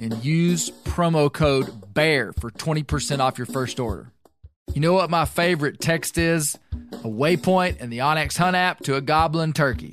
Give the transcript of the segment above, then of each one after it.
and use promo code BEAR for 20% off your first order. You know what my favorite text is? A waypoint in the onX Hunt app to a goblin turkey.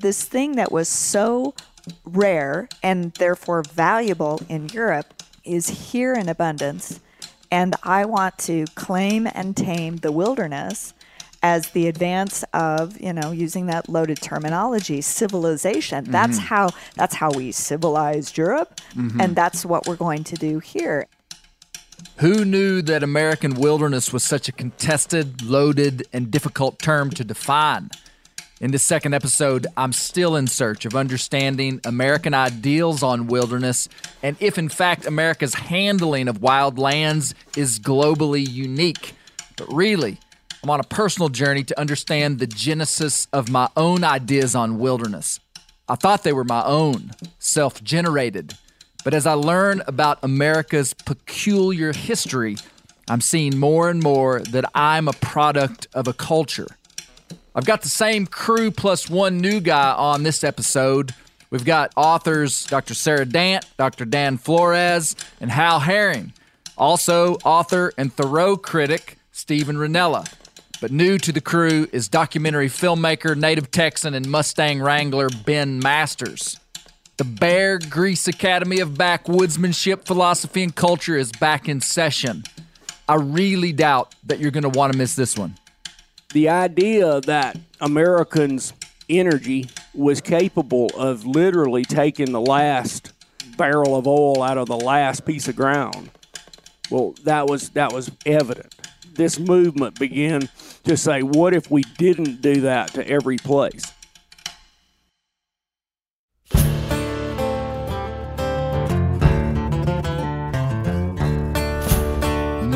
This thing that was so rare and therefore valuable in Europe is here in abundance. And I want to claim and tame the wilderness as the advance of you know using that loaded terminology civilization mm-hmm. that's how that's how we civilized europe mm-hmm. and that's what we're going to do here Who knew that American wilderness was such a contested, loaded, and difficult term to define? In this second episode, I'm still in search of understanding American ideals on wilderness and if, in fact, America's handling of wild lands is globally unique. But really, I'm on a personal journey to understand the genesis of my own ideas on wilderness. I thought they were my own, self generated. But as I learn about America's peculiar history, I'm seeing more and more that I'm a product of a culture. I've got the same crew plus one new guy on this episode. We've got authors Dr. Sara Dant, Dr. Dan Flores, and Hal Herring. Also, author and Thoreau critic Steven Rinella. But new to the crew is documentary filmmaker, native Texan, and Mustang Wrangler Ben Masters. The Bear Grease Academy of Backwoodsmanship, Philosophy, and Culture is back in session. I really doubt that you're going to want to miss this one. The idea that Americans' energy was capable of literally taking the last barrel of oil out of the last piece of ground. Well, that was that was evident. This movement began to say, what if we didn't do that to every place?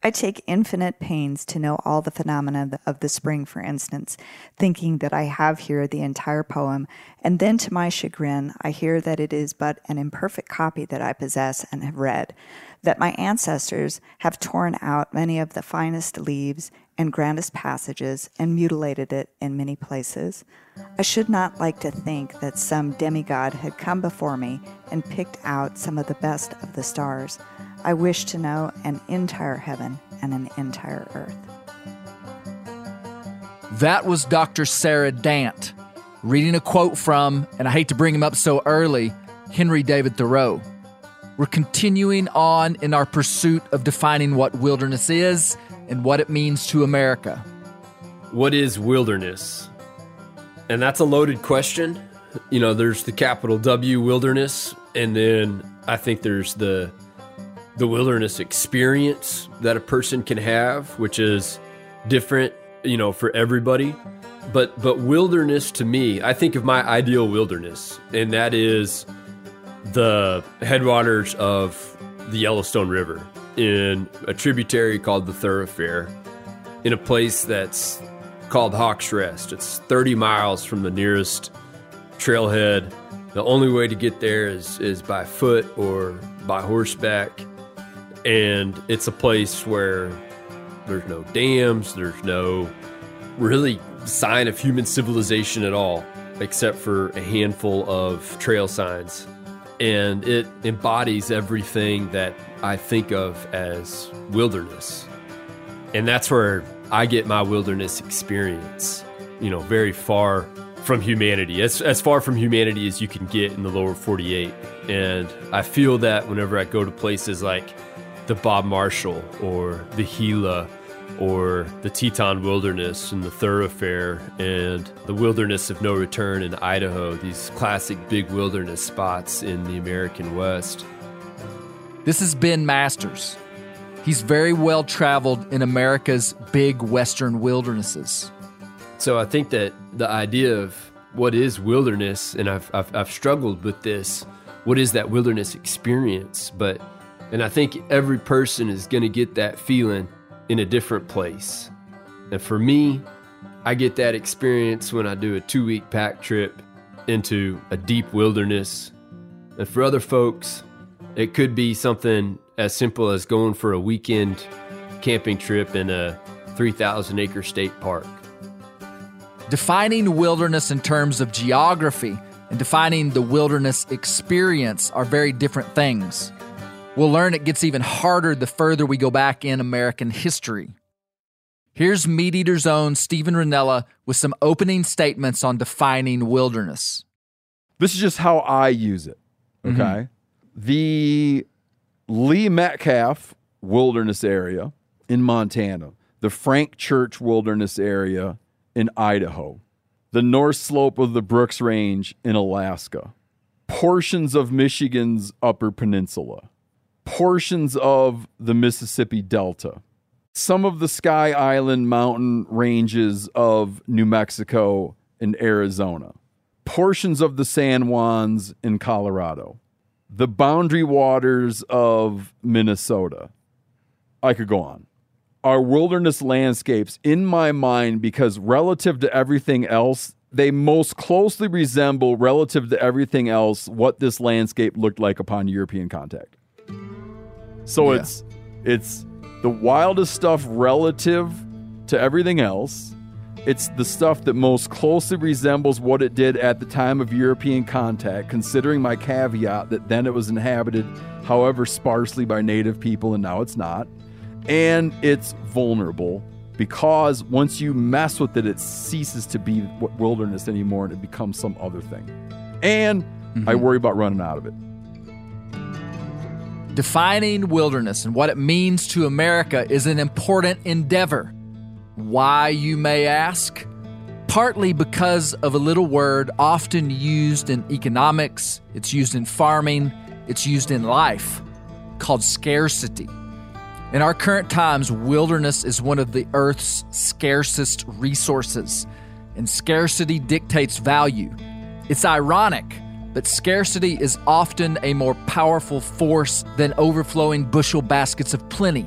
I take infinite pains to know all the phenomena of the spring, for instance, thinking that I have here the entire poem, and then to my chagrin, I hear that it is but an imperfect copy that I possess and have read, that my ancestors have torn out many of the finest leaves and grandest passages and mutilated it in many places. I should not like to think that some demigod had come before me and picked out some of the best of the stars. I wish to know an entire heaven and an entire earth. That was Dr. Sara Dant reading a quote from, and I hate to bring him up so early, Henry David Thoreau. We're continuing on in our pursuit of defining what wilderness is and what it means to America. what is wilderness? And that's a loaded question. You know, there's the capital W wilderness, and then I think there's the the wilderness experience that a person can have, which is different, you know, for everybody. But but wilderness to me, I think of my ideal wilderness, and that is the headwaters of the Yellowstone River in a tributary called the Thoroughfare, in a place that's called Hawks Rest. It's 30 miles from the nearest trailhead. The only way to get there is, is by foot or by horseback. And it's a place where there's no dams, there's no really sign of human civilization at all, except for a handful of trail signs. And it embodies everything that I think of as wilderness. And that's where I get my wilderness experience, you know, very far from humanity, as, as far from humanity as you can get in the lower 48. And I feel that whenever I go to places like the Bob Marshall or the Gila or the Teton Wilderness and the Thoroughfare and the Wilderness of No Return in Idaho, these classic big wilderness spots in the American West. This is Ben Masters. He's very well traveled in America's big western wildernesses. So I think that the idea of what is wilderness, and I've, I've, I've struggled with this, what is that wilderness experience? But, and I think every person is going to get that feeling in a different place. And for me, I get that experience when I do a two week pack trip into a deep wilderness. And for other folks, it could be something as simple as going for a weekend camping trip in a 3,000 acre state park. Defining wilderness in terms of geography and defining the wilderness experience are very different things. We'll learn it gets even harder the further we go back in American history. Here's Meat Eater's own Steven Rinella with some opening statements on defining wilderness. This is just how I use it. Okay. Mm-hmm. The Lee Metcalf Wilderness Area in Montana, the Frank Church Wilderness Area in Idaho, the North Slope of the Brooks Range in Alaska, portions of Michigan's Upper Peninsula, portions of the Mississippi Delta, some of the Sky Island mountain ranges of New Mexico and Arizona, portions of the San Juans in Colorado the boundary waters of Minnesota. I could go on. Our wilderness landscapes, in my mind, because relative to everything else, they most closely resemble, relative to everything else, what this landscape looked like upon European contact. So yeah. it's it's the wildest stuff relative to everything else it's the stuff that most closely resembles what it did at the time of European contact, considering my caveat that then it was inhabited, however sparsely, by native people, and now it's not. And it's vulnerable because once you mess with it, it ceases to be wilderness anymore and it becomes some other thing. And mm-hmm. I worry about running out of it. Defining wilderness and what it means to America is an important endeavor. Why, you may ask? Partly because of a little word often used in economics, it's used in farming, it's used in life, called scarcity. In our current times, wilderness is one of the Earth's scarcest resources, and scarcity dictates value. It's ironic, but scarcity is often a more powerful force than overflowing bushel baskets of plenty.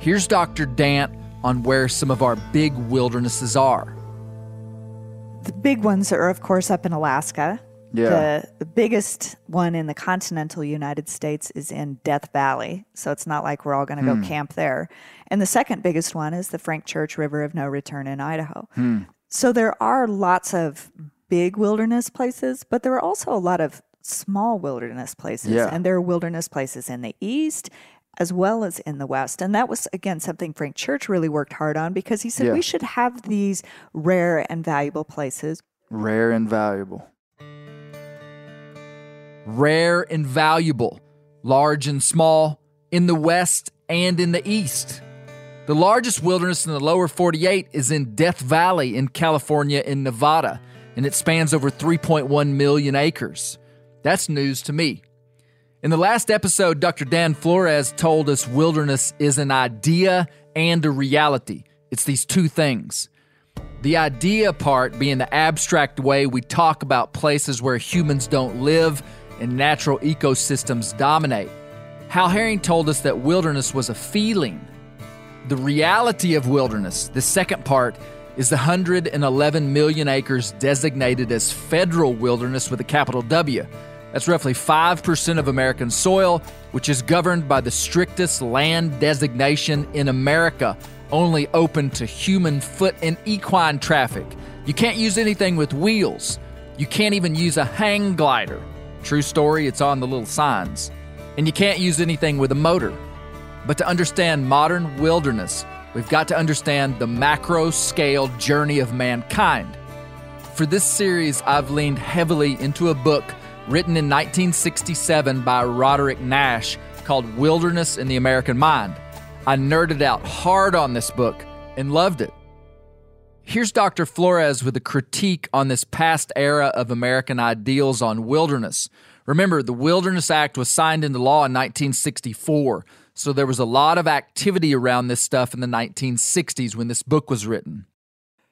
Here's Dr. Dant on where some of our big wildernesses are. The big ones are, of course, up in Alaska. Yeah. The, the biggest one in the continental United States is in Death Valley. So it's not like we're all going to hmm. go camp there. And the second biggest one is the Frank Church River of No Return in Idaho. Hmm. So there are lots of big wilderness places, but there are also a lot of small wilderness places. Yeah. And there are wilderness places in the east as well as in the West. And that was, again, something Frank Church really worked hard on because he said yeah. we should have these rare and valuable places. Rare and valuable. Rare and valuable, large and small, in the West and in the East. The largest wilderness in the lower 48 is in Death Valley in California in Nevada, and it spans over 3.1 million acres. That's news to me. In the last episode, Dr. Dan Flores told us wilderness is an idea and a reality. It's these two things. The idea part being the abstract way we talk about places where humans don't live and natural ecosystems dominate. Hal Herring told us that wilderness was a feeling. The reality of wilderness, the second part, is the 111 million acres designated as federal wilderness with a capital W. That's roughly 5% of American soil, which is governed by the strictest land designation in America, only open to human foot and equine traffic. You can't use anything with wheels. You can't even use a hang glider. True story, it's on the little signs. And you can't use anything with a motor. But to understand modern wilderness, we've got to understand the macro scale journey of mankind. For this series, I've leaned heavily into a book written in 1967 by Roderick Nash called Wilderness in the American Mind. I nerded out hard on this book and loved it. Here's Dr. Flores with a critique on this past era of American ideals on wilderness. Remember, the Wilderness Act was signed into law in 1964, so there was a lot of activity around this stuff in the 1960s when this book was written.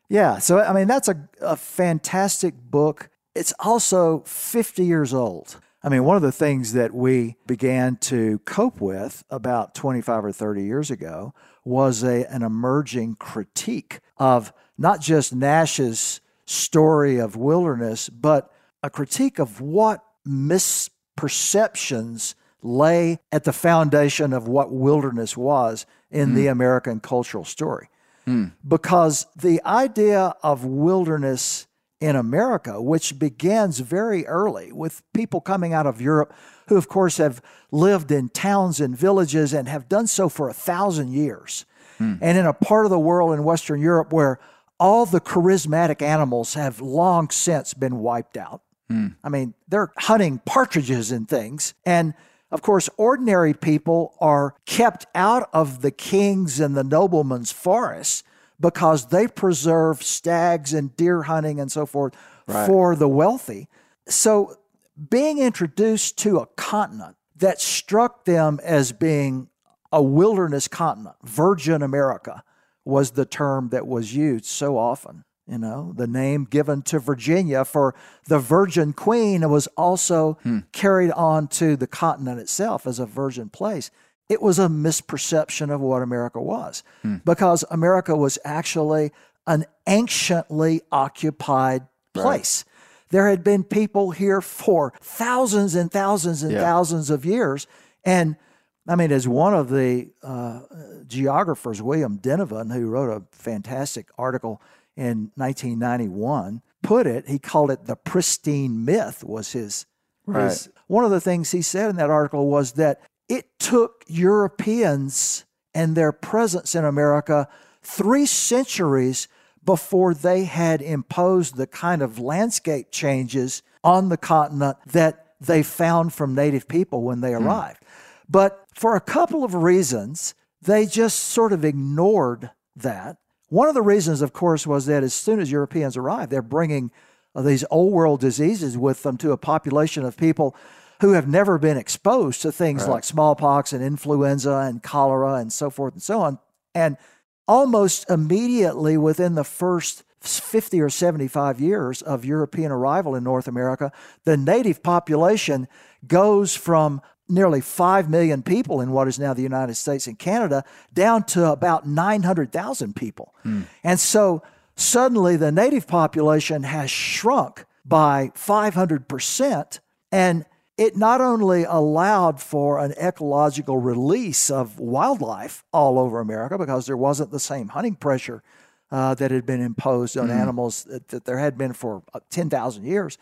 Yeah, so I mean, that's a, a fantastic book. It's also 50 years old. I mean, one of the things that we began to cope with about 25 or 30 years ago was a, an emerging critique of not just Nash's story of wilderness, but a critique of what misperceptions lay at the foundation of what wilderness was in mm. the American cultural story. Mm. Because the idea of wilderness in America, which begins very early with people coming out of Europe who, of course, have lived in towns and villages and have done so for a thousand years. Hmm. And in a part of the world in Western Europe where all the charismatic animals have long since been wiped out. Hmm. I mean, they're hunting partridges and things. And of course, ordinary people are kept out of the king's and the nobleman's forests because they preserve stags and deer hunting and so forth right. for the wealthy. So, being introduced to a continent that struck them as being a wilderness continent, virgin America was the term that was used so often. You know, the name given to Virginia for the Virgin Queen was also hmm. carried on to the continent itself as a virgin place it was a misperception of what America was hmm. because America was actually an anciently occupied place. Right. There had been people here for thousands and thousands and yeah. thousands of years. And I mean, as one of the uh, geographers, William Denevan, who wrote a fantastic article in 1991, put it, he called it the pristine myth, was his. Right. his one of the things he said in that article was that it took Europeans and their presence in America three centuries before they had imposed the kind of landscape changes on the continent that they found from native people when they hmm. arrived. But for a couple of reasons, they just sort of ignored that. One of the reasons, of course, was that as soon as Europeans arrived, they're bringing uh, these old world diseases with them to a population of people who have never been exposed to things right. like smallpox and influenza and cholera and so forth and so on. And almost immediately within the first 50 or 75 years of European arrival in North America, the native population goes from nearly 5 million people in what is now the United States and Canada down to about 900,000 people. Hmm. And so suddenly the native population has shrunk by 500%. And it not only allowed for an ecological release of wildlife all over America because there wasn't the same hunting pressure uh, that had been imposed on mm. animals that, that, there had been for uh, 10,000 years,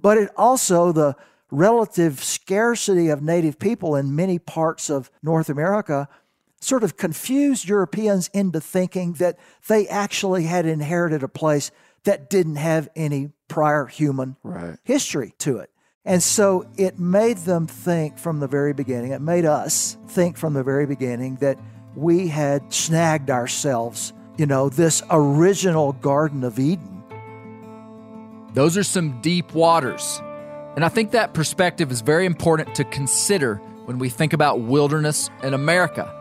but it also, the relative scarcity of native people in many parts of North America sort of confused Europeans into thinking that they actually had inherited a place that didn't have any prior human right. history to it. And so it made them think from the very beginning, it made us think from the very beginning that we had snagged ourselves, you know, this original Garden of Eden. Those are some deep waters. And I think that perspective is very important to consider when we think about wilderness in America.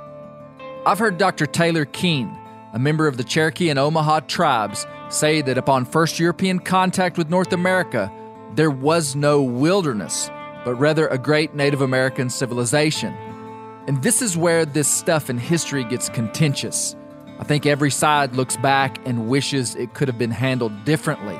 I've heard Dr. Taylor Keen, a member of the Cherokee and Omaha tribes, say that upon first European contact with North America, there was no wilderness, but rather a great Native American civilization. And this is where this stuff in history gets contentious. I think every side looks back and wishes it could have been handled differently,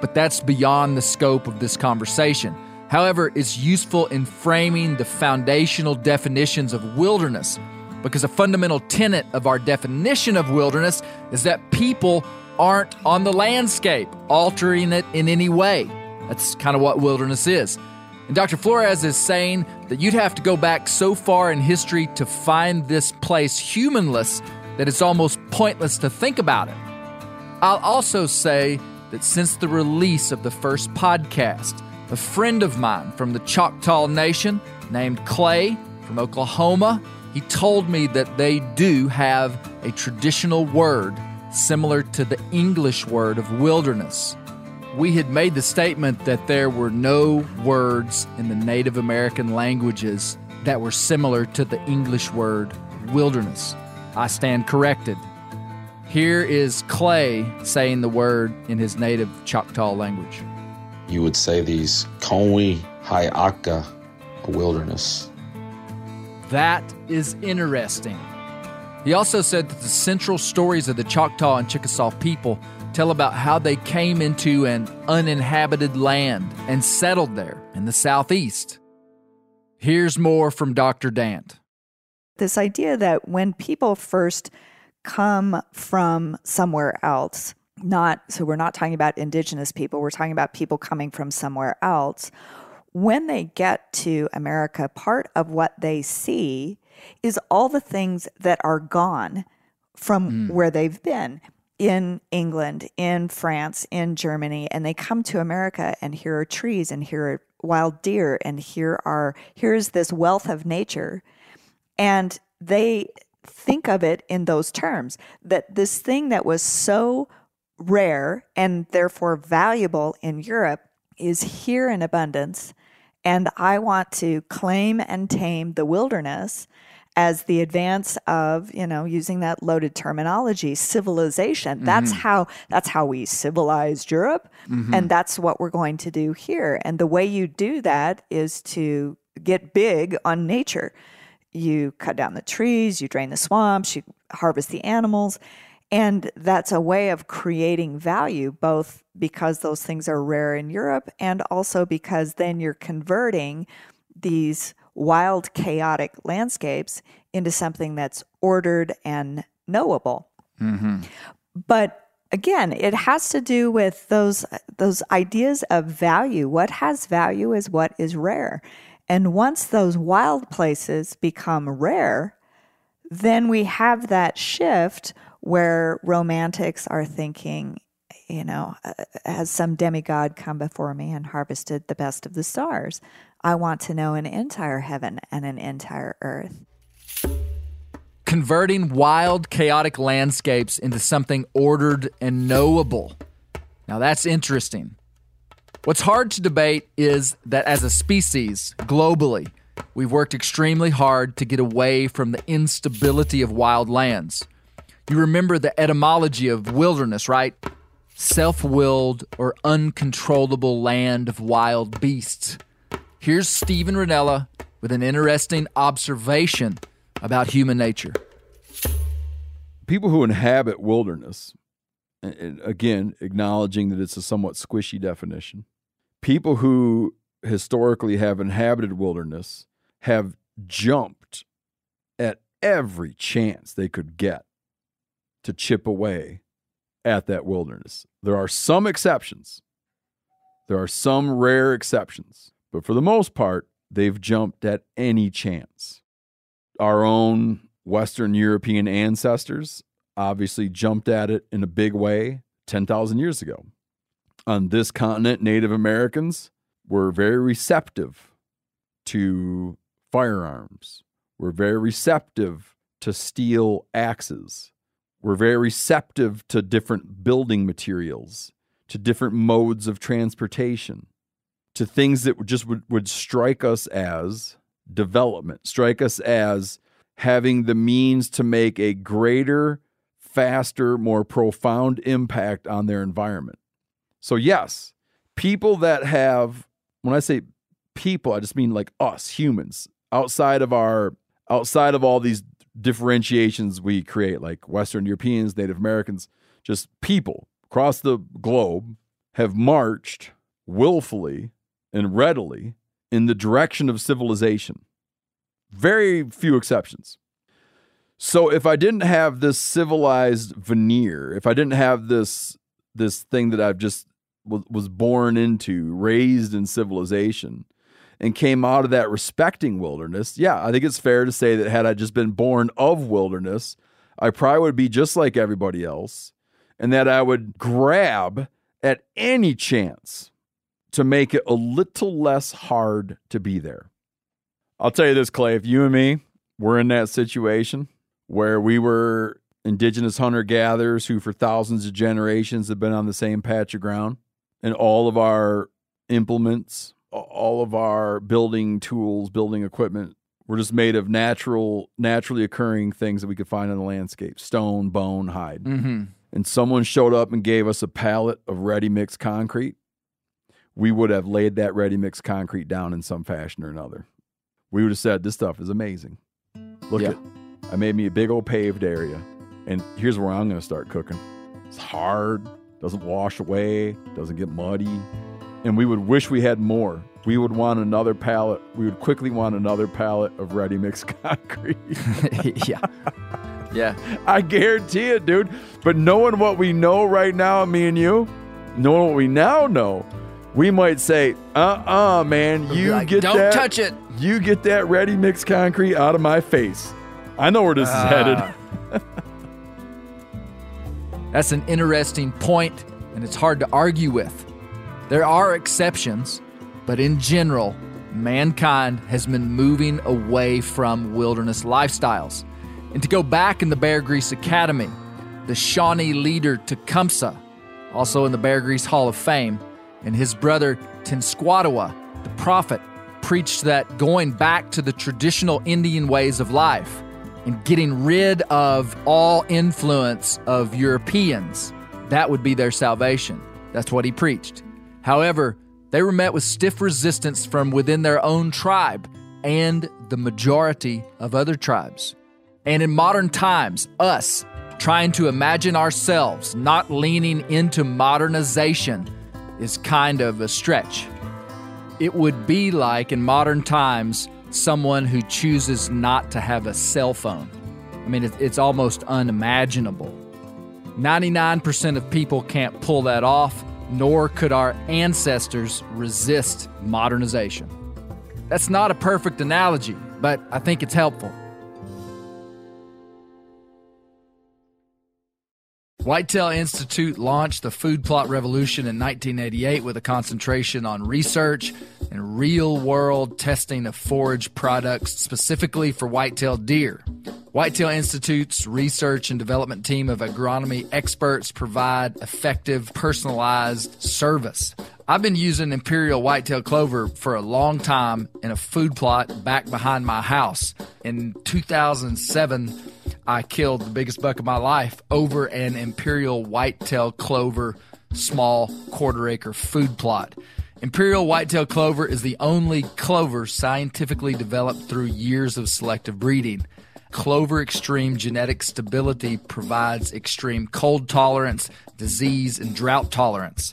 but that's beyond the scope of this conversation. However, it's useful in framing the foundational definitions of wilderness because a fundamental tenet of our definition of wilderness is that people aren't on the landscape, altering it in any way. That's kind of what wilderness is. And Dr. Flores is saying that you'd have to go back so far in history to find this place humanless that it's almost pointless to think about it. I'll also say that since the release of the first podcast, a friend of mine from the Choctaw Nation named Clay from Oklahoma, he told me that they do have a traditional word similar to the English word of wilderness. We had made the statement that there were no words in the Native American languages that were similar to the English word wilderness. I stand corrected. Here is Clay saying the word in his native Choctaw language. You would say these Konwi Hayaka, a wilderness. That is interesting. He also said that the central stories of the Choctaw and Chickasaw people tell about how they came into an uninhabited land and settled there in the southeast. Here's more from Dr. Dant. This idea that when people first come from somewhere else, not so we're not talking about indigenous people, we're talking about people coming from somewhere else. When they get to America, part of what they see is all the things that are gone from mm. where they've been in England, in France, in Germany, and they come to America and here are trees and here are wild deer and here are here's this wealth of nature. And they think of it in those terms that this thing that was so rare and therefore valuable in Europe is here in abundance. And I want to claim and tame the wilderness as the advance of you know using that loaded terminology civilization mm-hmm. that's how that's how we civilized europe mm-hmm. and that's what we're going to do here and the way you do that is to get big on nature you cut down the trees you drain the swamps you harvest the animals and that's a way of creating value both because those things are rare in europe and also because then you're converting these wild, chaotic landscapes into something that's ordered and knowable. Mm-hmm. But again, it has to do with those those ideas of value. What has value is what is rare. And once those wild places become rare, then we have that shift where romantics are thinking, you know, has some demigod come before me and harvested the best of the stars? I want to know an entire heaven and an entire earth. Converting wild, chaotic landscapes into something ordered and knowable. Now that's interesting. What's hard to debate is that as a species, globally, we've worked extremely hard to get away from the instability of wild lands. You remember the etymology of wilderness, right? Self willed or uncontrollable land of wild beasts. Here's Steven Rinella with an interesting observation about human nature. People who inhabit wilderness, and again, acknowledging that it's a somewhat squishy definition, people who historically have inhabited wilderness have jumped at every chance they could get to chip away at that wilderness. There are some exceptions. There are some rare exceptions. But for the most part, they've jumped at any chance. Our own Western European ancestors obviously jumped at it in a big way 10,000 years ago. On this continent, Native Americans were very receptive to firearms, were very receptive to steel axes. We're very receptive to different building materials, to different modes of transportation, to things that just would, would strike us as development, strike us as having the means to make a greater, faster, more profound impact on their environment. So, yes, people that have, when I say people, I just mean like us, humans, outside of our, outside of all these differentiations we create, like Western Europeans, Native Americans, just people across the globe have marched willfully and readily in the direction of civilization. Very few exceptions. So if I didn't have this civilized veneer, if I didn't have this this thing that I've just was, was born into, raised in civilization, and came out of that respecting wilderness, yeah, I think it's fair to say that had I just been born of wilderness, I probably would be just like everybody else, and that I would grab at any chance to make it a little less hard to be there. I'll tell you this, Clay, if you and me were in that situation where we were indigenous hunter gatherers who, for thousands of generations, have been on the same patch of ground, and all of our implements, all of our building tools, building equipment were just made of natural, naturally occurring things that we could find in the landscape stone, bone, hide. Mm-hmm. And someone showed up and gave us a pallet of ready mixed concrete. We would have laid that ready mixed concrete down in some fashion or another we would have said this stuff is amazing. Look Yeah. at I made me a big old paved area. And here's where I'm gonna start cooking. It's hard, doesn't wash away, doesn't get muddy. And we would wish we had more. We would want another pallet. We would quickly want another pallet of ready mix concrete. yeah. Yeah. I guarantee it, dude. But knowing what we know right now, me and you, knowing what we now know, we might say, uh-uh, man, you Like, get don't that. touch it. You get that ready mix concrete out of my face. I know where this is headed. Ah. That's an interesting point, and it's hard to argue with. There are exceptions, but in general, mankind has been moving away from wilderness lifestyles. And to go back in the Bear Grease Academy, the Shawnee leader Tecumseh, also in the Bear Grease Hall of Fame, and his brother Tenskwatawa, the prophet, preached that going back to the traditional Indian ways of life and getting rid of all influence of Europeans, that would be their salvation. That's what he preached. However, they were met with stiff resistance from within their own tribe and the majority of other tribes. And in modern times, us trying to imagine ourselves not leaning into modernization is kind of a stretch. It would be like in modern times someone who chooses not to have a cell phone. I mean, it's almost unimaginable. 99% of people can't pull that off, nor could our ancestors resist modernization. That's not a perfect analogy, but I think it's helpful. Whitetail Institute launched the food plot revolution in 1988 with a concentration on research and real world testing of forage products specifically for whitetail deer. Whitetail Institute's research and development team of agronomy experts provide effective, personalized service. I've been using Imperial Whitetail Clover for a long time in a food plot back behind my house. In 2007, I killed the biggest buck of my life over an Imperial Whitetail Clover small quarter acre food plot. Imperial Whitetail Clover is the only clover scientifically developed through years of selective breeding. Clover Extreme genetic stability provides extreme cold tolerance, disease, and drought tolerance.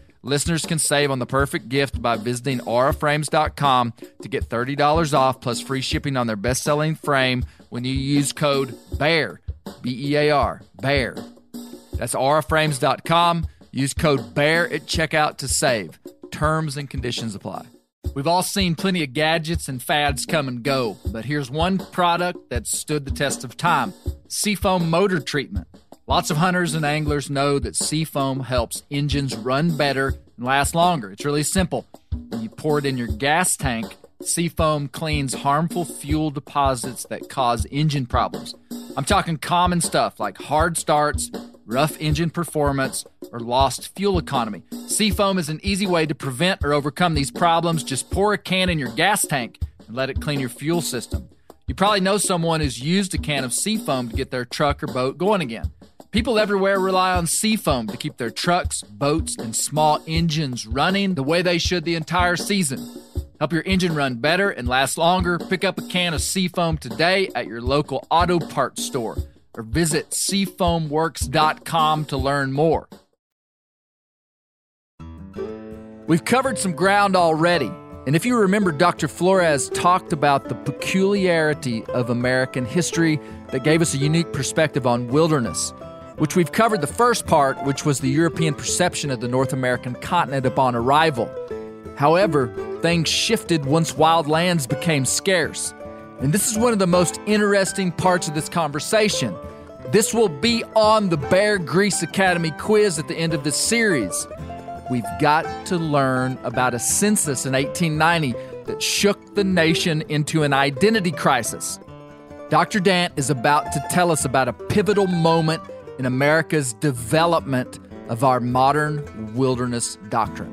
Listeners can save on the perfect gift by visiting auraframes.com to get $30 off plus free shipping on their best selling frame when you use code BEAR, B E A R, BEAR. That's auraframes.com. Use code BEAR at checkout to save. Terms and conditions apply. We've all seen plenty of gadgets and fads come and go, but here's one product that stood the test of time Seafoam Motor Treatment. Lots of hunters and anglers know that Seafoam helps engines run better and last longer. It's really simple. You pour it in your gas tank, Seafoam cleans harmful fuel deposits that cause engine problems. I'm talking common stuff like hard starts, rough engine performance, or lost fuel economy. Seafoam is an easy way to prevent or overcome these problems. Just pour a can in your gas tank and let it clean your fuel system. You probably know someone who's used a can of Seafoam to get their truck or boat going again. People everywhere rely on Seafoam to keep their trucks, boats, and small engines running the way they should the entire season. Help your engine run better and last longer. Pick up a can of Seafoam today at your local auto parts store or visit seafoamworks.com to learn more. We've covered some ground already. And if you remember, Dr. Flores talked about the peculiarity of American history that gave us a unique perspective on wilderness, which we've covered the first part, which was the European perception of the North American continent upon arrival. However, things shifted once wild lands became scarce. And this is one of the most interesting parts of this conversation. This will be on the Bear Grease Academy quiz at the end of this series. We've got to learn about a census in 1890 that shook the nation into an identity crisis. Dr. Dant is about to tell us about a pivotal moment in America's development of our modern wilderness doctrine.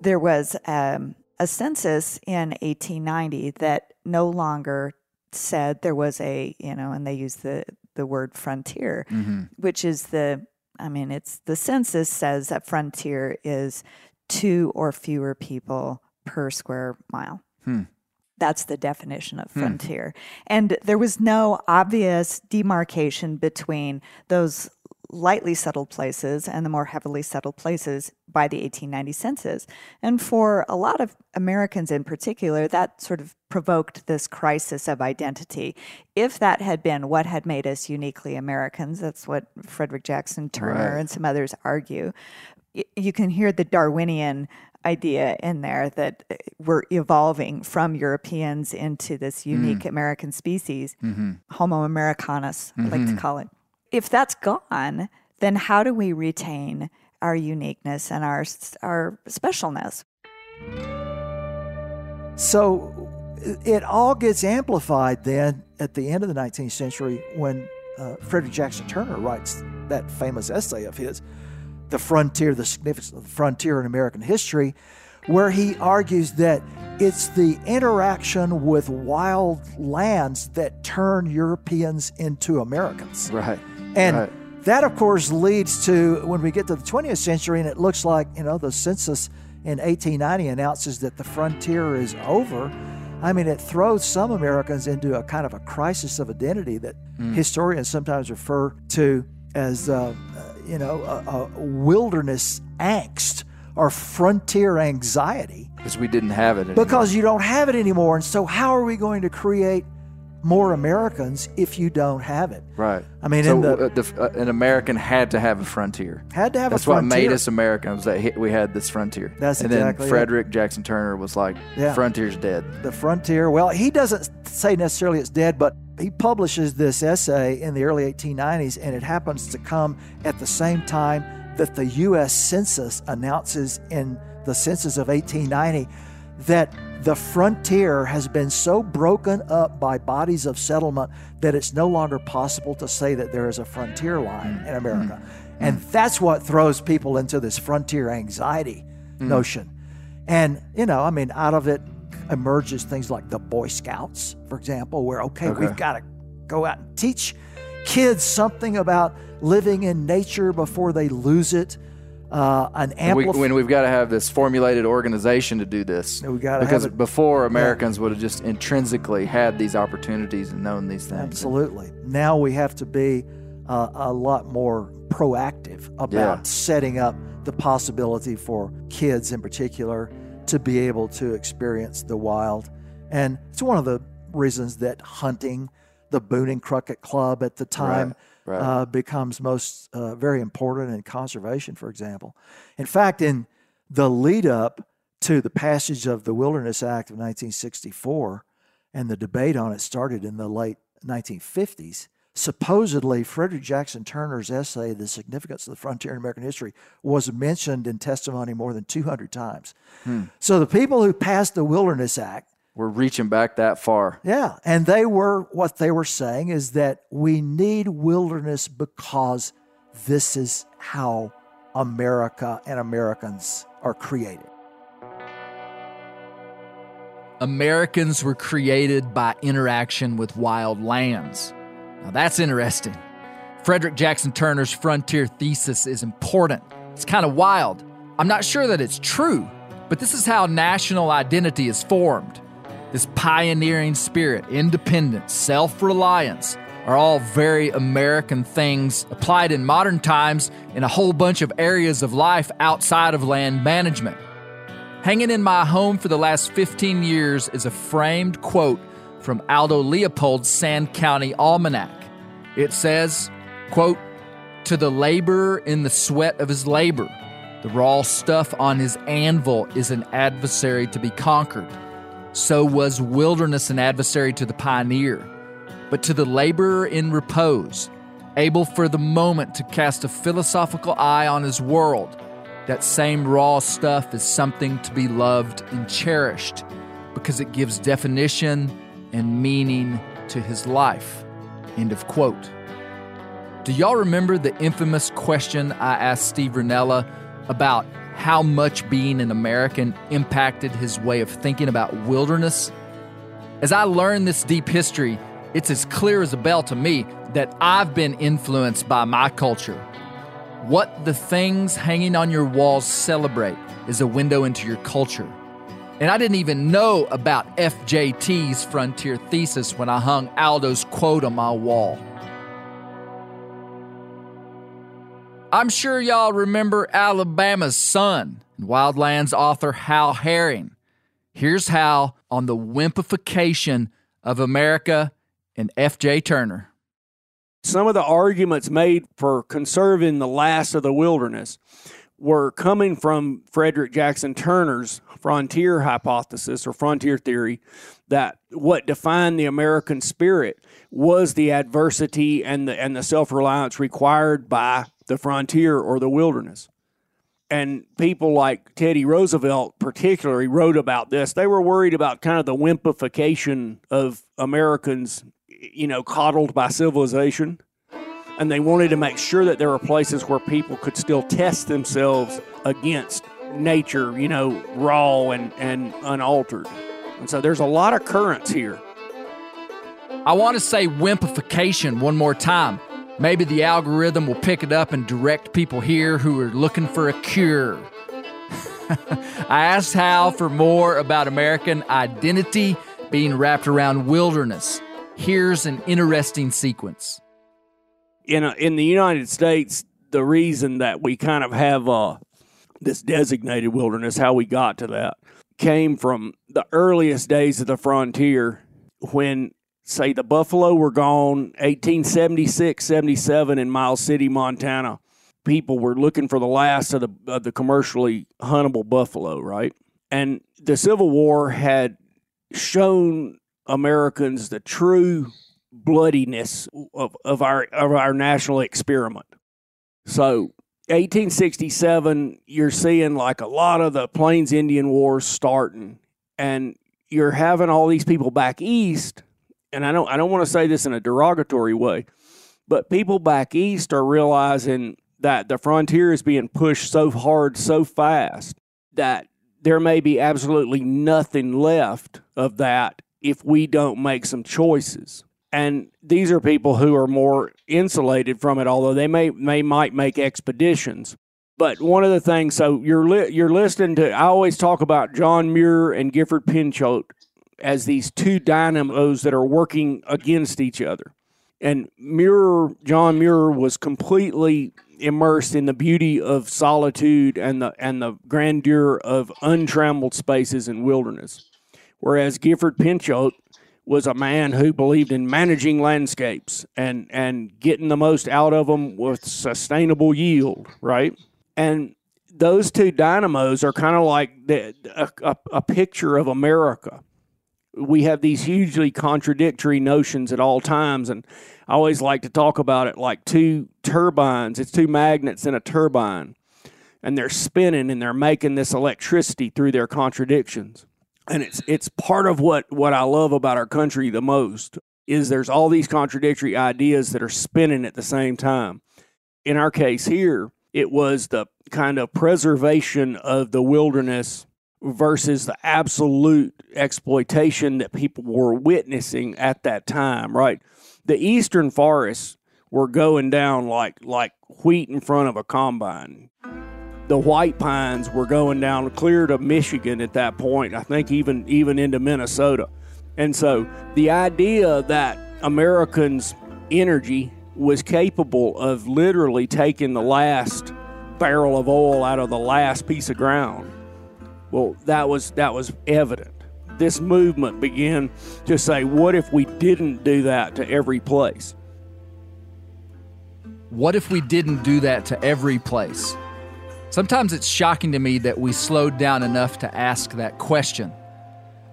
There was um, a census in 1890 that no longer said there was a, you know, and they use the, the word frontier, which is the I mean, it's the census says that frontier is two or fewer people per square mile. That's the definition of hmm. frontier. And there was no obvious demarcation between those lightly settled places and the more heavily settled places by the 1890 census. And for a lot of Americans in particular, that sort of provoked this crisis of identity. If that had been what had made us uniquely Americans, that's what Frederick Jackson Turner and some others argue. You can hear the Darwinian idea in there that uh, we're evolving from Europeans into this unique American species, Homo americanus, I like to call it. If that's gone, then how do we retain our uniqueness and our our specialness? So it all gets amplified then at the end of the 19th century when uh, Frederick Jackson Turner writes that famous essay of his, The Frontier, the Significance of the Frontier in American History, where he argues that it's the interaction with wild lands that turn Europeans into Americans. Right. And Right. that, of course, leads to when we get to the 20th century, and it looks like, you know, the census in 1890 announces that the frontier is over. I mean, it throws some Americans into a kind of a crisis of identity that historians sometimes refer to as, uh, you know, a, a wilderness angst or frontier anxiety because we didn't have it. Anymore. because you don't have it anymore. And so, how are we going to create more Americans if you don't have it? right. I mean, so in the- uh, the, uh, an American had to have a frontier. Had to have That's a frontier. That's what made us Americans. That we had this frontier. That's and exactly then it. Frederick Jackson Turner was like, Yeah. "Frontier's dead." the frontier. Well, he doesn't say necessarily it's dead, but he publishes this essay in the early 1890s, and it happens to come at the same time that the U.S. Census announces in the census of 1890 that the frontier has been so broken up by bodies of settlement that it's no longer possible to say that there is a frontier line mm. in America. Mm. Mm. And that's what throws people into this frontier anxiety notion. And, you know, I mean, out of it emerges things like the Boy Scouts, for example, where, okay, Okay. we've got to go out and teach kids something about living in nature before they lose it. Uh, an we, when we've got to have this formulated organization to do this. We gotta because before Americans would have just intrinsically had these opportunities and known these things. Absolutely. Now we have to be uh, a lot more proactive about Yeah. setting up the possibility for kids in particular to be able to experience the wild. And it's one of the reasons that hunting, the Boone and Crockett Club at the time, right. Uh, becomes most uh, very important in conservation, for example. In fact, in the lead up to the passage of the Wilderness Act of 1964, and the debate on it started in the late 1950s. Supposedly, Frederick Jackson Turner's essay, The Significance of the Frontier in American History, was mentioned in testimony more than 200 times. So the people who passed the Wilderness Act We're reaching back that far. yeah, and they were what they were saying is that we need wilderness because this is how America and Americans are created. Americans were created by interaction with wild lands. Now that's interesting. Frederick Jackson Turner's frontier thesis is important. It's kind of wild. I'm not sure that it's true, but this is how national identity is formed. This pioneering spirit, independence, self reliance are all very American things applied in modern times in a whole bunch of areas of life outside of land management. Hanging in my home for the last 15 years is a framed quote from Aldo Leopold's Sand County Almanac. It says, quote, To the laborer in the sweat of his labor, the raw stuff on his anvil is an adversary to be conquered. So was wilderness an adversary to the pioneer. But to the laborer in repose, able for the moment to cast a philosophical eye on his world, that same raw stuff is something to be loved and cherished because it gives definition and meaning to his life. End of quote. Do y'all remember the infamous question I asked Steve Rinella about how much being an American impacted his way of thinking about wilderness? As I learn this deep history, it's as clear as a bell to me that I've been influenced by my culture. What the things hanging on your walls celebrate is a window into your culture. And I didn't even know about FJT's frontier thesis when I hung Aldo's quote on my wall. I'm sure y'all remember Alabama's Son and Wildlands author Hal Herring. Here's Hal on the wimpification of America and F.J. Turner. some of the arguments made for conserving the last of the wilderness were coming from Frederick Jackson Turner's frontier hypothesis or frontier theory that what defined the American spirit was the adversity and the and the self-reliance required by the frontier or the wilderness. And people like Teddy Roosevelt, particularly, wrote about this. They were worried about kind of the wimpification of Americans, you know, coddled by civilization. And they wanted to make sure that there were places where people could still test themselves against nature, you know, raw and, and unaltered. And so there's a lot of currents here. I want to say wimpification one more time. Maybe the algorithm will pick it up and direct people here who are looking for a cure. I asked Hal for more about American identity being wrapped around wilderness. Here's an interesting sequence. in a, in the United States, the reason that we kind of have uh, this designated wilderness, how we got to that, came from the earliest days of the frontier when, say, the buffalo were gone, 1876, 77 in Miles City, Montana. People were looking for the last of the, of the commercially huntable buffalo, right? And the Civil War had shown Americans the true bloodiness of, of our of our national experiment. So 1867, you're seeing like a lot of the Plains Indian Wars starting, and you're having all these people back east. And I don't, I don't want to say this in a derogatory way, but people back east are realizing that the frontier is being pushed so hard, so fast that there may be absolutely nothing left of that if we don't make some choices. And these are people who are more insulated from it, although they may, may might make expeditions. But one of the things, so you're li- you're listening to. I always talk about John Muir and Gifford Pinchot as these two dynamos that are working against each other. And Muir, John Muir, was completely immersed in the beauty of solitude and the and the grandeur of untrammeled spaces and wilderness. Whereas Gifford Pinchot was a man who believed in managing landscapes and and getting the most out of them with sustainable yield, right? And those two dynamos are kind of like the, a, a, a picture of America. We have these hugely contradictory notions at all times, and I always like to talk about it like two turbines. It's two magnets in a turbine, and they're spinning and they're making this electricity through their contradictions and it's it's part of what what I love about our country the most is there's all these contradictory ideas that are spinning at the same time. In our case here, it was the kind of preservation of the wilderness versus the absolute exploitation that people were witnessing at that time, right? The eastern forests were going down like like wheat in front of a combine the white pines were going down clear to Michigan at that point. I think even even into Minnesota. And so the idea that Americans' energy was capable of literally taking the last barrel of oil out of the last piece of ground. Well, that was that was evident. This movement began to say, what if we didn't do that to every place? What if we didn't do that to every place? Sometimes it's shocking to me that we slowed down enough to ask that question.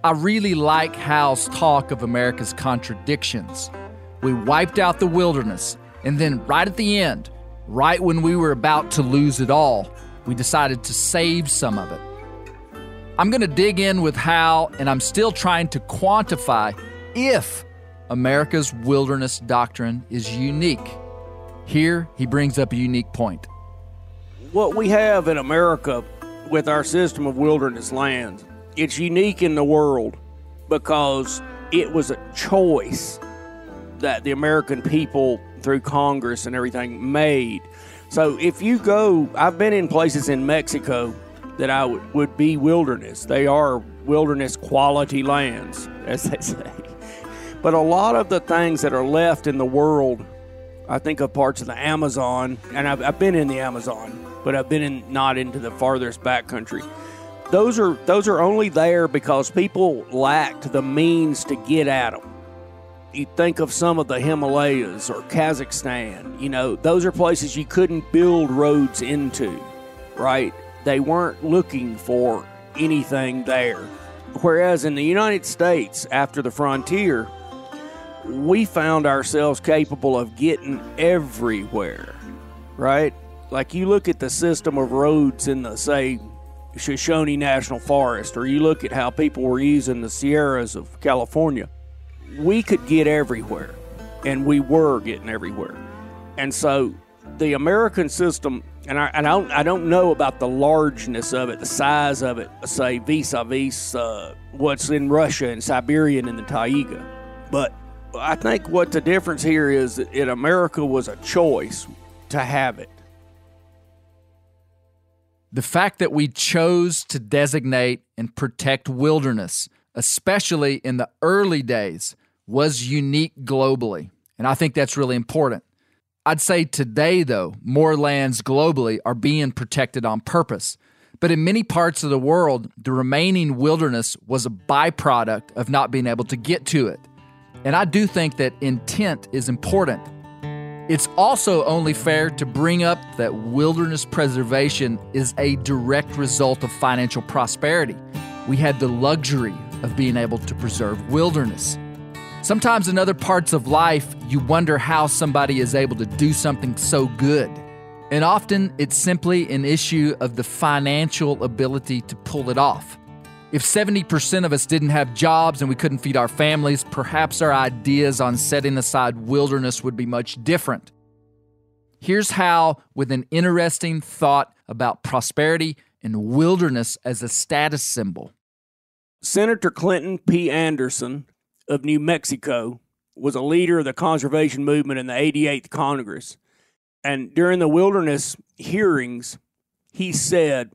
I really like Hal's talk of America's contradictions. We wiped out the wilderness, and then right at the end, right when we were about to lose it all, we decided to save some of it. I'm going to dig in with Hal, and I'm still trying to quantify if America's wilderness doctrine is unique. Here, he brings up a unique point what we have in America with our system of wilderness lands, it's unique in the world because it was a choice that the American people through Congress and everything made. So if you go, I've been in places in Mexico that I would, would be wilderness. They are wilderness quality lands, as they say. But a lot of the things that are left in the world, I think of parts of the Amazon, and I've, I've been in the Amazon but I've been in not into the farthest back country. Those are those are only there because people lacked the means to get at them. You think of some of the Himalayas or Kazakhstan, you know, those are places you couldn't build roads into, right? They weren't looking for anything there. Whereas in the United States, after the frontier, we found ourselves capable of getting everywhere, right? Like you look at the system of roads in the, say, Shoshone National Forest, or you look at how people were using the Sierras of California, we could get everywhere, and we were getting everywhere. And so the American system, and I, I don't, I don't know about the largeness of it, the size of it, say vis-a-vis uh, what's in Russia and Siberia and the taiga, but I think what the difference here is in America was a choice to have it. The fact that we chose to designate and protect wilderness, especially in the early days, was unique globally. And I think that's really important. I'd say today, though, more lands globally are being protected on purpose. But in many parts of the world, the remaining wilderness was a byproduct of not being able to get to it. And I do think that intent is important. It's also only fair to bring up that wilderness preservation is a direct result of financial prosperity. We had the luxury of being able to preserve wilderness. Sometimes in other parts of life, you wonder Hal somebody is able to do something so good. And often it's simply an issue of the financial ability to pull it off. If 70% of us didn't have jobs and we couldn't feed our families, perhaps our ideas on setting aside wilderness would be much different. Here's how, with an interesting thought about prosperity and wilderness as a status symbol. Senator Clinton P. Anderson of New Mexico was a leader of the conservation movement in the 88th Congress. And during the wilderness hearings, he said,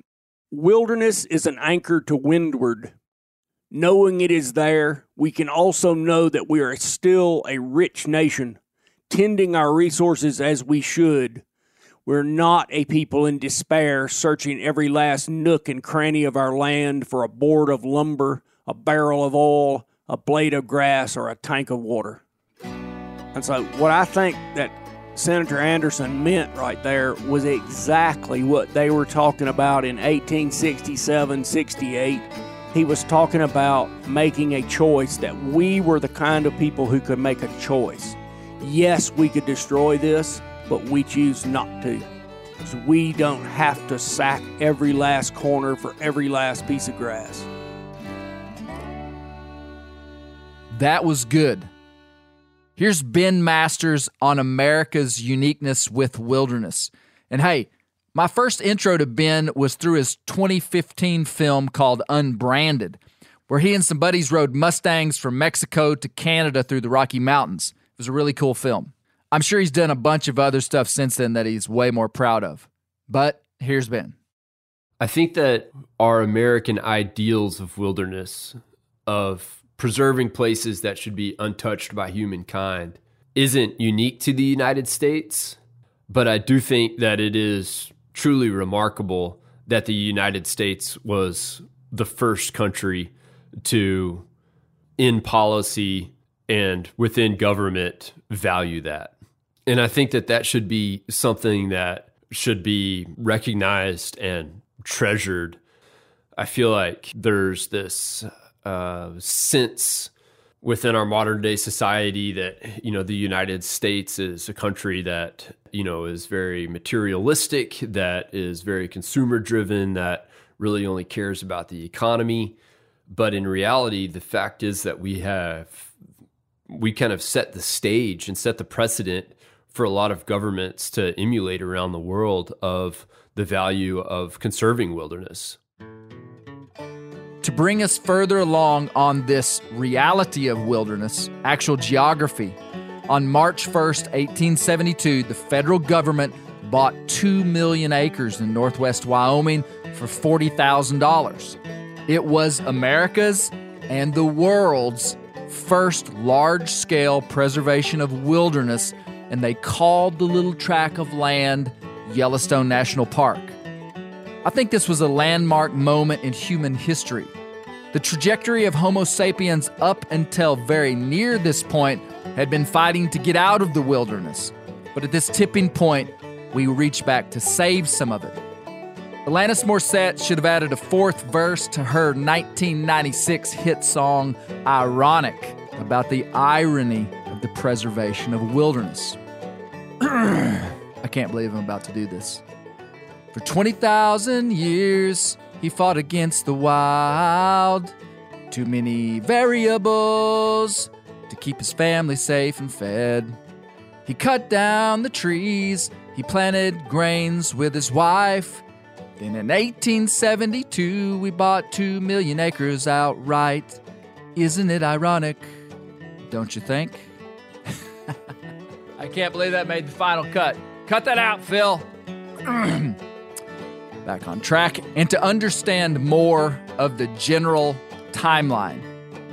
Wilderness is an anchor to windward. Knowing it is there, we can also know that we are still a rich nation, tending our resources as we should. We're not a people in despair, searching every last nook and cranny of our land for a board of lumber, a barrel of oil, a blade of grass, or a tank of water. And so, what I think that Senator Anderson meant right there was exactly what they were talking about in 1867 68. He was talking about making a choice that we were the kind of people who could make a choice. Yes, we could destroy this, but we choose not to. So we don't have to sack every last corner for every last piece of grass. That was good. Here's Ben Masters on America's uniqueness with wilderness. And hey, my first intro to Ben was through his 2015 film called Unbranded, where he and some buddies rode Mustangs from Mexico to Canada through the Rocky Mountains. It was a really cool film. I'm sure he's done a bunch of other stuff since then that he's way more proud of. But here's Ben. I think that our American ideals of wilderness, of preserving places that should be untouched by humankind, isn't unique to the United States. But I do think that it is truly remarkable that the United States was the first country to, in policy and within government, value that. And I think that that should be something that should be recognized and treasured. I feel like there's this uh, sense within our modern day society that you know the United States is a country that you know is very materialistic, that is very consumer driven, that really only cares about the economy. But in reality, the fact is that we have we kind of set the stage and set the precedent for a lot of governments to emulate around the world of the value of conserving wilderness. Bring us further along on this reality of wilderness, actual geography, on March 1st, 1872, the federal government bought 2 million acres in northwest Wyoming for $40,000. It was America's and the world's first large scale preservation of wilderness, and they called the little tract of land Yellowstone National Park. I think this was a landmark moment in human history. The trajectory of Homo sapiens up until very near this point had been fighting to get out of the wilderness. But at this tipping point, we reach back to save some of it. Alanis Morissette should have added a fourth verse to her 1996 hit song, Ironic, about the irony of the preservation of wilderness. I can't believe I'm about to do this. For 20,000 years, he fought against the wild. Too many variables to keep his family safe and fed. He cut down the trees, he planted grains with his wife. Then in 1872, we bought two million acres outright. Isn't it ironic? Don't you think? I can't believe that made the final cut. Cut that out, Phil. Back on track. And to understand more of the general timeline,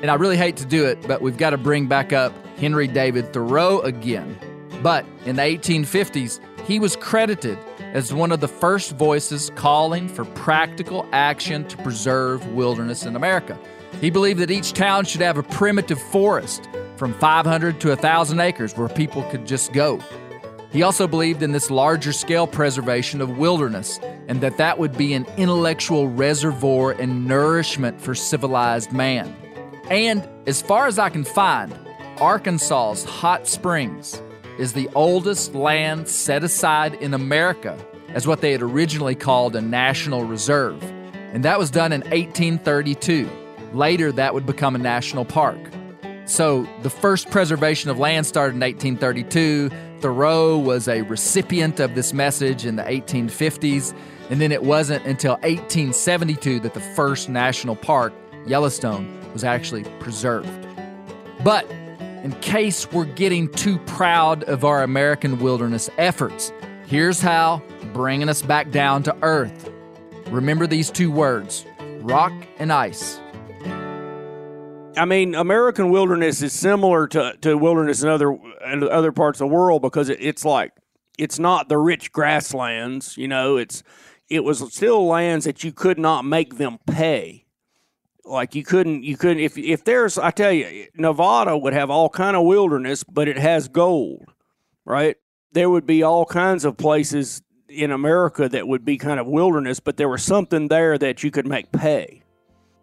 and I really hate to do it, but we've got to bring back up Henry David Thoreau again. But in the 1850s, he was credited as one of the first voices calling for practical action to preserve wilderness in America. He believed that each town should have a primitive forest from 500 to 1,000 acres where people could just go. He also believed in this larger scale preservation of wilderness and that that would be an intellectual reservoir and nourishment for civilized man. And as far as I can find, Arkansas's Hot Springs is the oldest land set aside in America as what they had originally called a national reserve. And that was done in 1832. Later, that would become a national park. So the first preservation of land started in 1832. Thoreau was a recipient of this message in the 1850s. And then it wasn't until 1872 that the first national park, Yellowstone, was actually preserved. But in case we're getting too proud of our American wilderness efforts, here's Hal bringing us back down to earth. Remember these two words rock and ice. I mean, American wilderness is similar to, to wilderness in other in other parts of the world because it, it's like it's not the rich grasslands. You know, it's it was still lands that you could not make them pay. Like you couldn't you couldn't if if there's I tell you Nevada would have all kind of wilderness, but it has gold, right? There would be all kinds of places in America that would be kind of wilderness, but there was something there that you could make pay.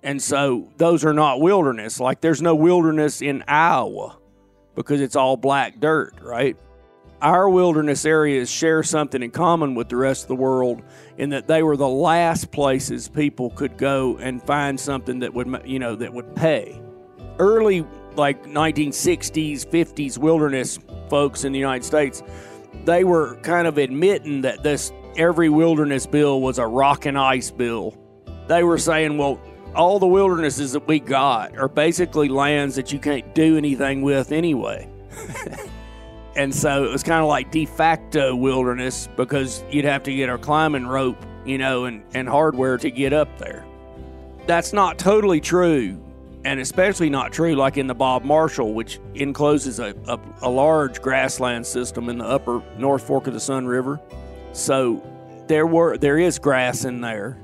And so those are not wilderness. Like there's no wilderness in Iowa because it's all black dirt, right? Our wilderness areas share something in common with the rest of the world in that they were the last places people could go and find something that would, you know, that would pay. Early like 1960s, 50s wilderness folks in the United States, they were kind of admitting that this every wilderness bill was a rock and ice bill. They were saying, well, all the wildernesses that we got are basically lands that you can't do anything with anyway. and so it was kind of like de facto wilderness because you'd have to get a climbing rope, you know, and, and hardware to get up there. That's not totally true, and especially not true like in the Bob Marshall, which encloses a, a, a large grassland system in the upper North Fork of the Sun River. So there were there is grass in there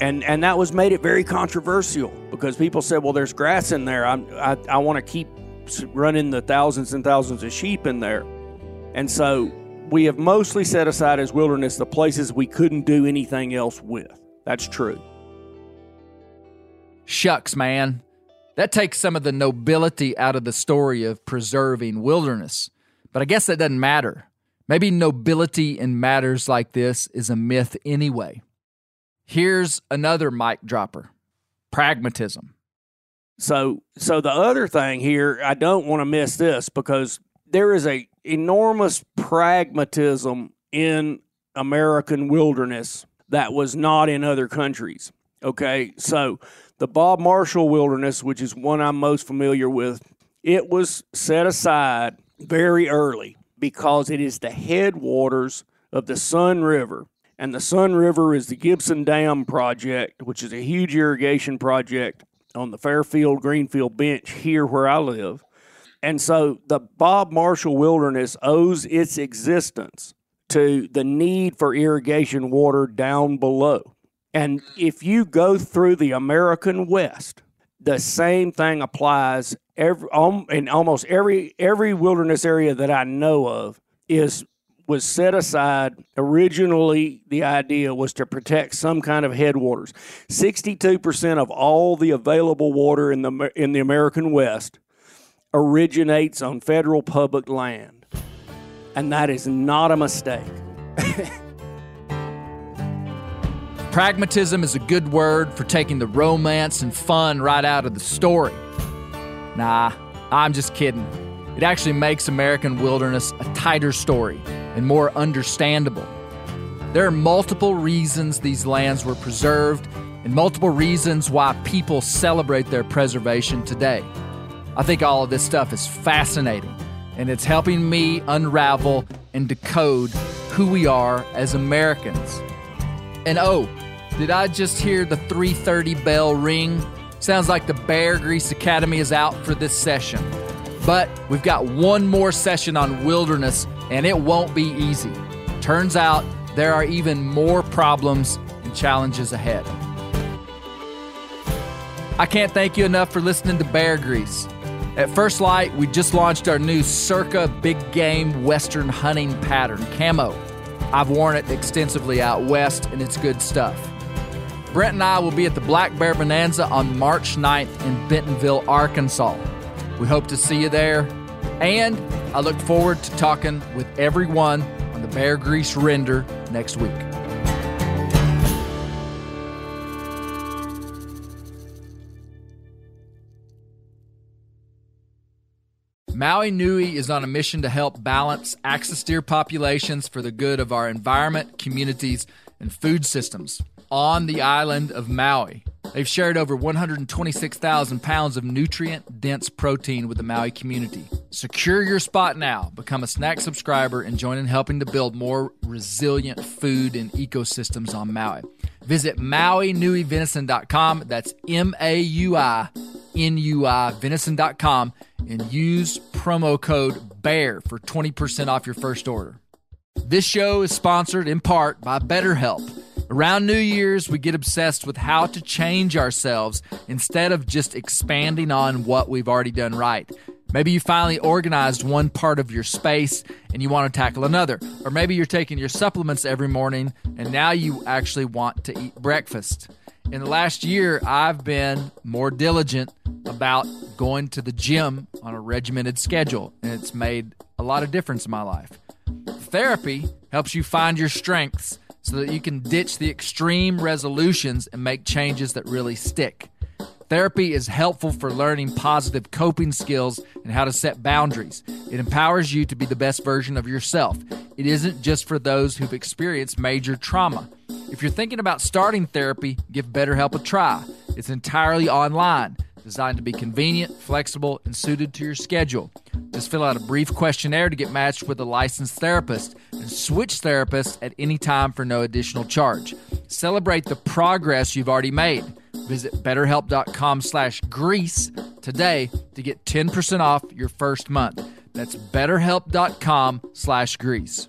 and and that was made it very controversial because people said, "Well, there's grass in there. I'm, I I want to keep running the thousands and thousands of sheep in there," and so we have mostly set aside as wilderness the places we couldn't do anything else with. That's true. Shucks, man. That takes some of the nobility out of the story of preserving wilderness. But I guess that doesn't matter. Maybe nobility in matters like this is a myth anyway. Here's another mic dropper pragmatism. So, so the other thing here, I don't want to miss this because there is a enormous pragmatism in American wilderness that was not in other countries. Okay, so the Bob Marshall Wilderness, which is one I'm most familiar with, it was set aside very early because it is the headwaters of the Sun River and the Sun River is the Gibson Dam project, which is a huge irrigation project on the Fairfield Greenfield bench here where I live. And so the Bob Marshall Wilderness owes its existence to the need for irrigation water down below. And if you go through the American West, the same thing applies every um, in almost every every wilderness area that I know of is was set aside originally the idea was to protect some kind of headwaters 62% of all the available water in the in the American West originates on federal public land and that is not a mistake Pragmatism is a good word for taking the romance and fun right out of the story. Nah, I'm just kidding. It actually makes American wilderness a tighter story and more understandable. There are multiple reasons these lands were preserved and multiple reasons why people celebrate their preservation today. I think all of this stuff is fascinating and it's helping me unravel and decode who we are as Americans. And oh, did I just hear the 3:30 bell ring? Sounds like the Bear Grease Academy is out for this session. But we've got one more session on wilderness and it won't be easy. Turns out there are even more problems and challenges ahead. I can't thank you enough for listening to Bear Grease. At First Lite, we just launched our new Circa Big Game Western Hunting Pattern, Camo. I've worn it extensively out west, and it's good stuff. Brent and I will be at the Black Bear Bonanza on March 9th in Bentonville, Arkansas. We hope to see you there. And I look forward to talking with everyone on the Bear Grease Render next week. Maui Nui is on a mission to help balance axis deer populations for the good of our environment, communities, and food systems on the island of Maui. They've shared over 126,000 pounds of nutrient dense protein with the Maui community. Secure your spot now. Become a snack subscriber and join in helping to build more resilient food and ecosystems on Maui. Visit MauiNuiVenison.com. That's M A U I N U I Venison.com and use promo code BEAR for 20% off your first order. This show is sponsored in part by BetterHelp. Around New Year's, we get obsessed with how to change ourselves instead of just expanding on what we've already done right. Maybe you finally organized one part of your space and you want to tackle another. Or maybe you're taking your supplements every morning and now you actually want to eat breakfast. In the last year, I've been more diligent about going to the gym on a regimented schedule, and it's made a lot of difference in my life. Therapy helps you find your strengths so that you can ditch the extreme resolutions and make changes that really stick. Therapy is helpful for learning positive coping skills and how to set boundaries. It empowers you to be the best version of yourself. It isn't just for those who've experienced major trauma. If you're thinking about starting therapy, give BetterHelp a try. It's entirely online, designed to be convenient, flexible, and suited to your schedule. Just fill out a brief questionnaire to get matched with a licensed therapist and switch therapists at any time for no additional charge. Celebrate the progress you've already made. Visit betterhelp.com slash grease today to get 10% off your first month. That's betterhelp.com slash grease.